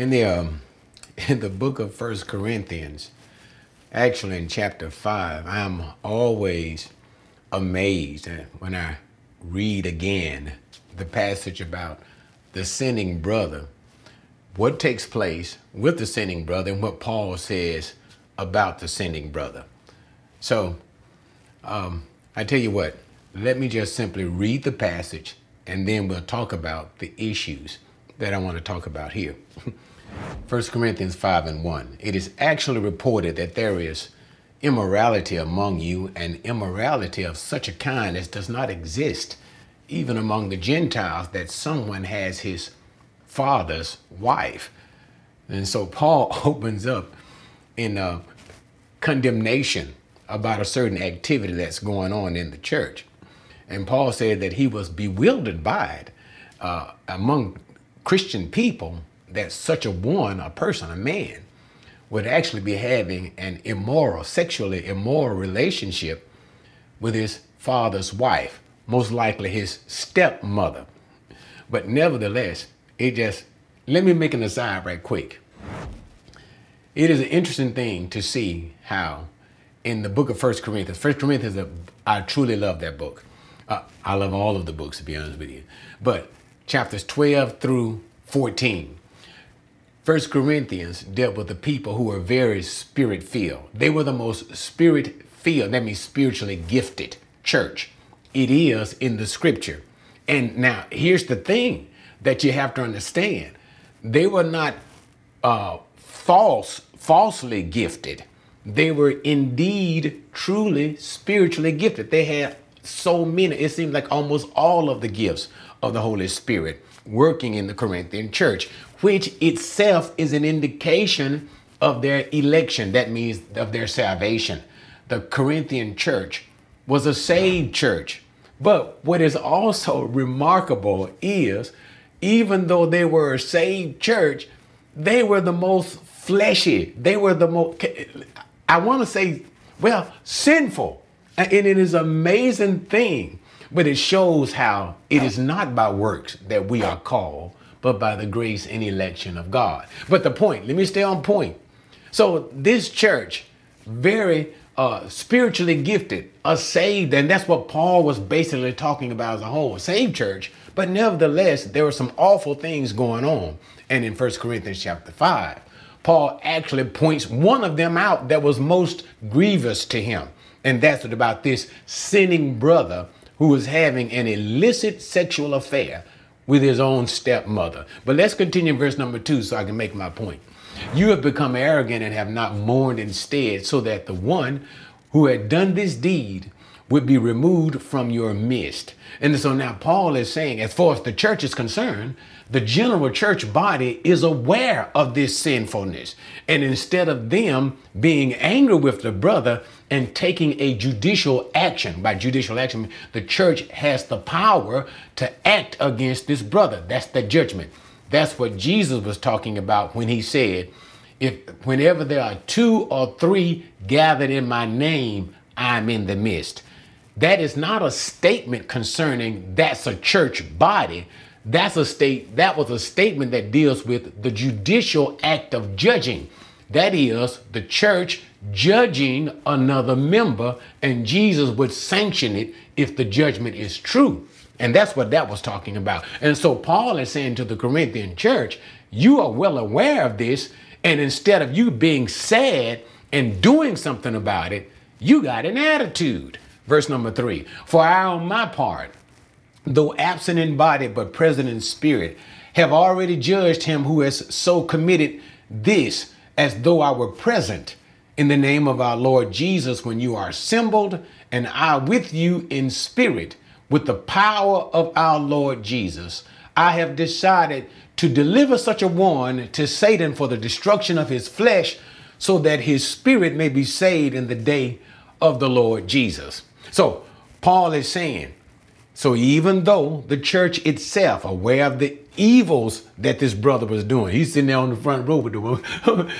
in the um, in the book of First Corinthians, actually in chapter five, I'm always amazed when I read again the passage about the sinning brother, what takes place with the sinning brother, and what Paul says about the sinning brother. So, um, I tell you what, let me just simply read the passage and then we'll talk about the issues that I want to talk about here. 1 Corinthians 5 and 1. It is actually reported that there is immorality among you, and immorality of such a kind as does not exist even among the Gentiles, that someone has his father's wife. And so Paul opens up in a condemnation about a certain activity that's going on in the church. And Paul said that he was bewildered by it uh, among Christian people that such a one, a person, a man, would actually be having an immoral, sexually immoral relationship with his father's wife, most likely his stepmother. But nevertheless, it just, let me make an aside right quick. It is an interesting thing to see how in the book of First Corinthians, First Corinthians, I truly love that book. Uh, I love all of the books, to be honest with you. But chapters 12 through 14, First Corinthians dealt with the people who were very spirit filled. They were the most spirit filled, that means spiritually gifted church. It is in the scripture. And now here's the thing that you have to understand. They were not uh, false, falsely gifted. They were indeed truly spiritually gifted. They had so many, it seemed like almost all of the gifts of the Holy Spirit working in the Corinthian church, which itself is an indication of their election. That means of their salvation. The Corinthian church was a saved church. But what is also remarkable is even though they were a saved church, they were the most fleshy. They were the most, I want to say, well, sinful. And it is an amazing thing, but it shows how it is not by works that we are called, but by the grace and election of God. But the point, let me stay on point. So this church, very uh, spiritually gifted, a saved, and that's what Paul was basically talking about as a whole, a saved church. But nevertheless, there were some awful things going on. And in 1 Corinthians chapter 5, Paul actually points one of them out that was most grievous to him. And that's about this sinning brother who was having an illicit sexual affair with his own stepmother. But let's continue verse number two so I can make my point. You have become arrogant and have not mourned instead, so that the one who had done this deed would be removed from your midst. And so now Paul is saying, as far as the church is concerned, the general church body is aware of this sinfulness. And instead of them being angry with the brother and taking a judicial action, by judicial action, the church has the power to act against this brother. That's the judgment. That's what Jesus was talking about when he said, if whenever there are two or three gathered in my name, I'm in the midst. That is not a statement concerning that's a church body. That's a state that was a statement that deals with the judicial act of judging. That is the church judging another member, and Jesus would sanction it if the judgment is true. And that's what that was talking about. And so Paul is saying to the Corinthian church, you are well aware of this. And instead of you being sad and doing something about it, you got an attitude. Verse number three For I, on my part, though absent in body but present in spirit, have already judged him who has so committed this as though I were present in the name of our Lord Jesus when you are assembled, and I with you in spirit with the power of our Lord Jesus, I have decided to deliver such a one to Satan for the destruction of his flesh, so that his spirit may be saved in the day of the Lord Jesus. So, Paul is saying, so even though the church itself, aware of the evils that this brother was doing, he's sitting there on the front row with the woman,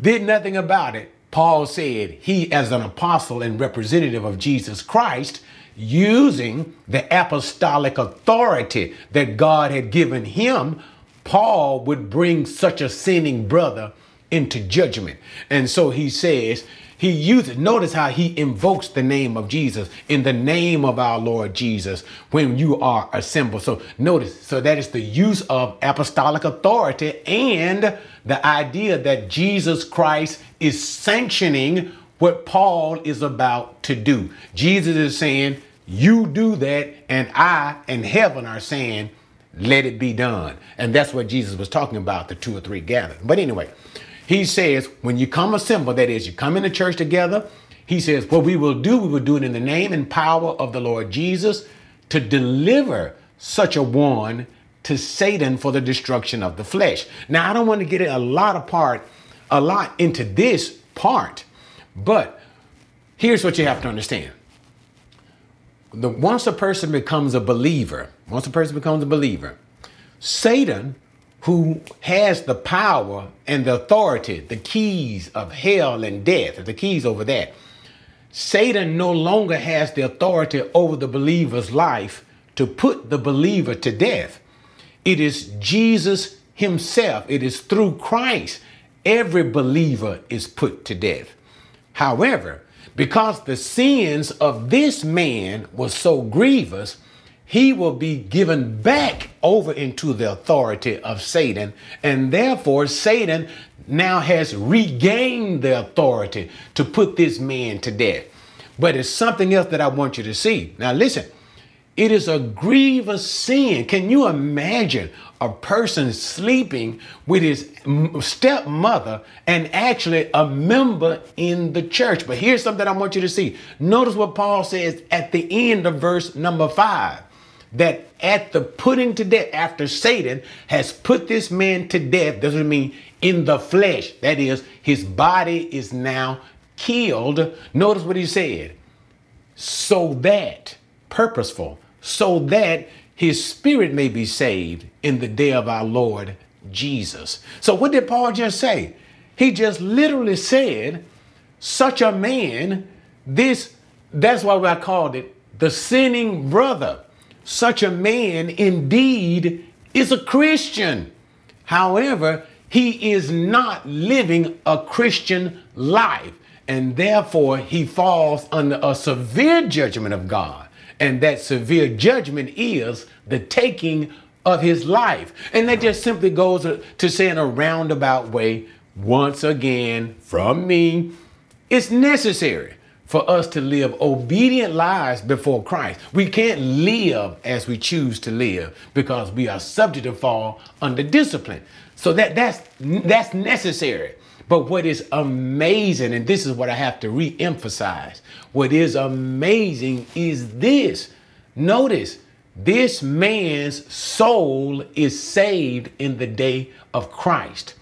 did nothing about it. Paul said he, as an apostle and representative of Jesus Christ, using the apostolic authority that God had given him, Paul would bring such a sinning brother into judgment. And so he says, he uses, notice how he invokes the name of Jesus in the name of our Lord Jesus when you are assembled. So notice, so that is the use of apostolic authority and the idea that Jesus Christ is sanctioning what Paul is about to do. Jesus is saying, You do that, and I and heaven are saying, Let it be done. And that's what Jesus was talking about, the two or three gathered. But anyway, he says, when you come assemble, that is, you come in the church together, he says, what we will do, we will do it in the name and power of the Lord Jesus to deliver such a one to Satan for the destruction of the flesh. Now, I don't want to get a lot apart, a lot into this part, but here's what you have to understand. The, once a person becomes a believer, once a person becomes a believer, Satan who has the power and the authority, the keys of hell and death, the keys over that. Satan no longer has the authority over the believer's life to put the believer to death. It is Jesus himself, it is through Christ every believer is put to death. However, because the sins of this man was so grievous, he will be given back over into the authority of Satan. And therefore, Satan now has regained the authority to put this man to death. But it's something else that I want you to see. Now, listen, it is a grievous sin. Can you imagine a person sleeping with his stepmother and actually a member in the church? But here's something I want you to see. Notice what Paul says at the end of verse number five that at the putting to death, after Satan has put this man to death, doesn't mean in the flesh. That is, his body is now killed. Notice what he said. So that, purposeful, so that his spirit may be saved in the day of our Lord Jesus. So, what did Paul just say? He just literally said, such a man, this, that's why I called it the sinning brother such a man indeed is a Christian. However, he is not living a Christian life, and therefore he falls under a severe judgment of God. And that severe judgment is the taking of his life. And that just simply goes to say in a roundabout way, once again, from me, it's necessary for us to live obedient lives before Christ. We can't live as we choose to live because we are subject to fall under discipline. So that that's that's necessary. But what is amazing, and this is what I have to re-emphasize, what is amazing is this. Notice this man's soul is saved in the day of Christ.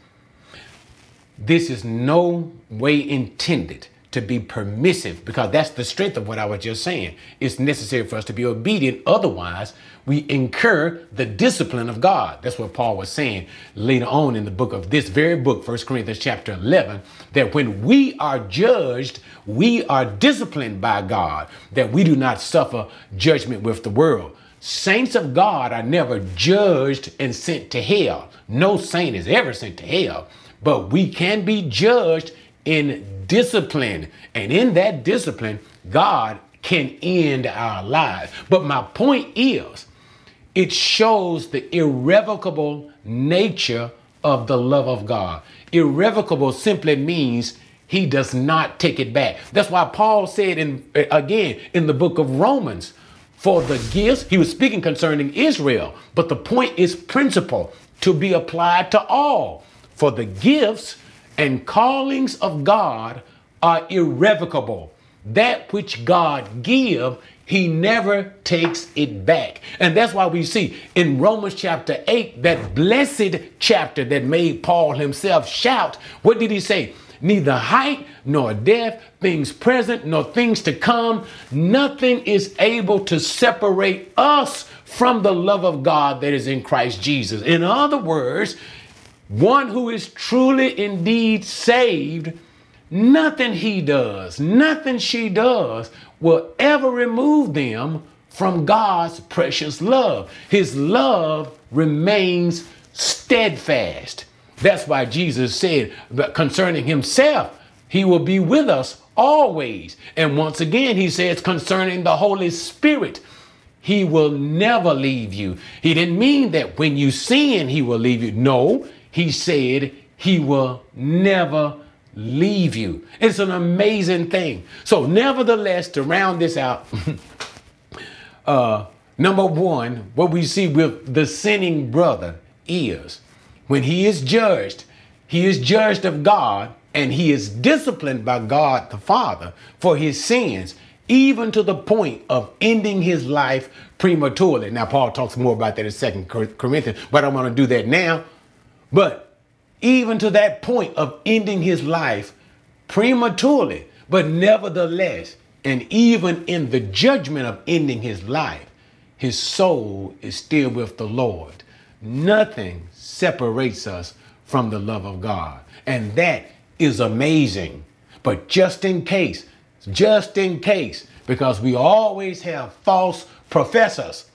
This is no way intended to be permissive because that's the strength of what I was just saying. It's necessary for us to be obedient. Otherwise, we incur the discipline of God. That's what Paul was saying later on in the book of this very book, 1 Corinthians chapter 11, that when we are judged, we are disciplined by God, that we do not suffer judgment with the world. Saints of God are never judged and sent to hell. No saint is ever sent to hell, but we can be judged in discipline. And in that discipline, God can end our lives. But my point is, it shows the irrevocable nature of the love of God. Irrevocable simply means he does not take it back. That's why Paul said in again in the book of Romans, for the gifts, he was speaking concerning Israel, but the point is principle to be applied to all. For the gifts and callings of God are irrevocable. That which God give, he never takes it back. And that's why we see in Romans chapter 8, that blessed chapter that made Paul himself shout, what did he say? Neither height nor depth, things present nor things to come, nothing is able to separate us from the love of God that is in Christ Jesus. In other words, one who is truly indeed saved, nothing he does, nothing she does will ever remove them from God's precious love. His love remains steadfast. That's why Jesus said concerning himself, he will be with us always. And once again, he says concerning the Holy Spirit, he will never leave you. He didn't mean that when you sin, he will leave you. No, he said he will never leave you. It's an amazing thing. So, nevertheless, to round this out, uh, number one, what we see with the sinning brother is when he is judged, he is judged of God and he is disciplined by God the Father for his sins, even to the point of ending his life prematurely. Now, Paul talks more about that in Second Corinthians, but I want to do that now. But even to that point of ending his life prematurely, but nevertheless, and even in the judgment of ending his life, his soul is still with the Lord. Nothing separates us from the love of God. And that is amazing. But just in case, just in case, because we always have false professors,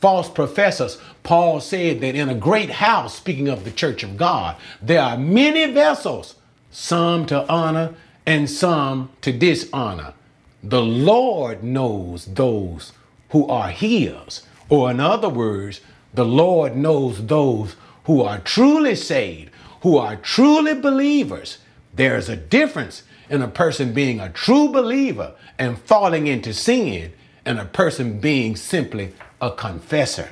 false professors. Paul said that in a great house, speaking of the church of God, there are many vessels, some to honor and some to dishonor. The Lord knows those who are his. Or, in other words, the Lord knows those who are truly saved, who are truly believers. There's a difference in a person being a true believer and falling into sin and a person being simply a confessor.